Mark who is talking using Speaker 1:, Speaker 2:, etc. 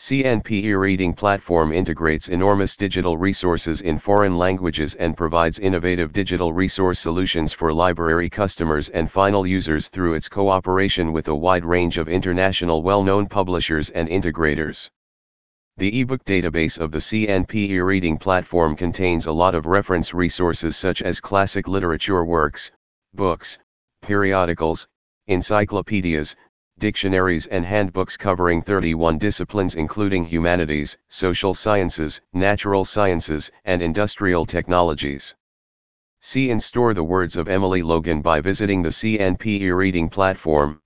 Speaker 1: CNP e-reading platform integrates enormous digital resources in foreign languages and provides innovative digital resource solutions for library customers and final users through its cooperation with a wide range of international well-known publishers and integrators. The ebook database of the CNP e-reading platform contains a lot of reference resources such as classic literature works, books, periodicals, encyclopedias, dictionaries and handbooks covering 31 disciplines including humanities, social sciences, natural sciences, and industrial technologies. See and store the words of Emily Logan by visiting the CNP e-reading platform,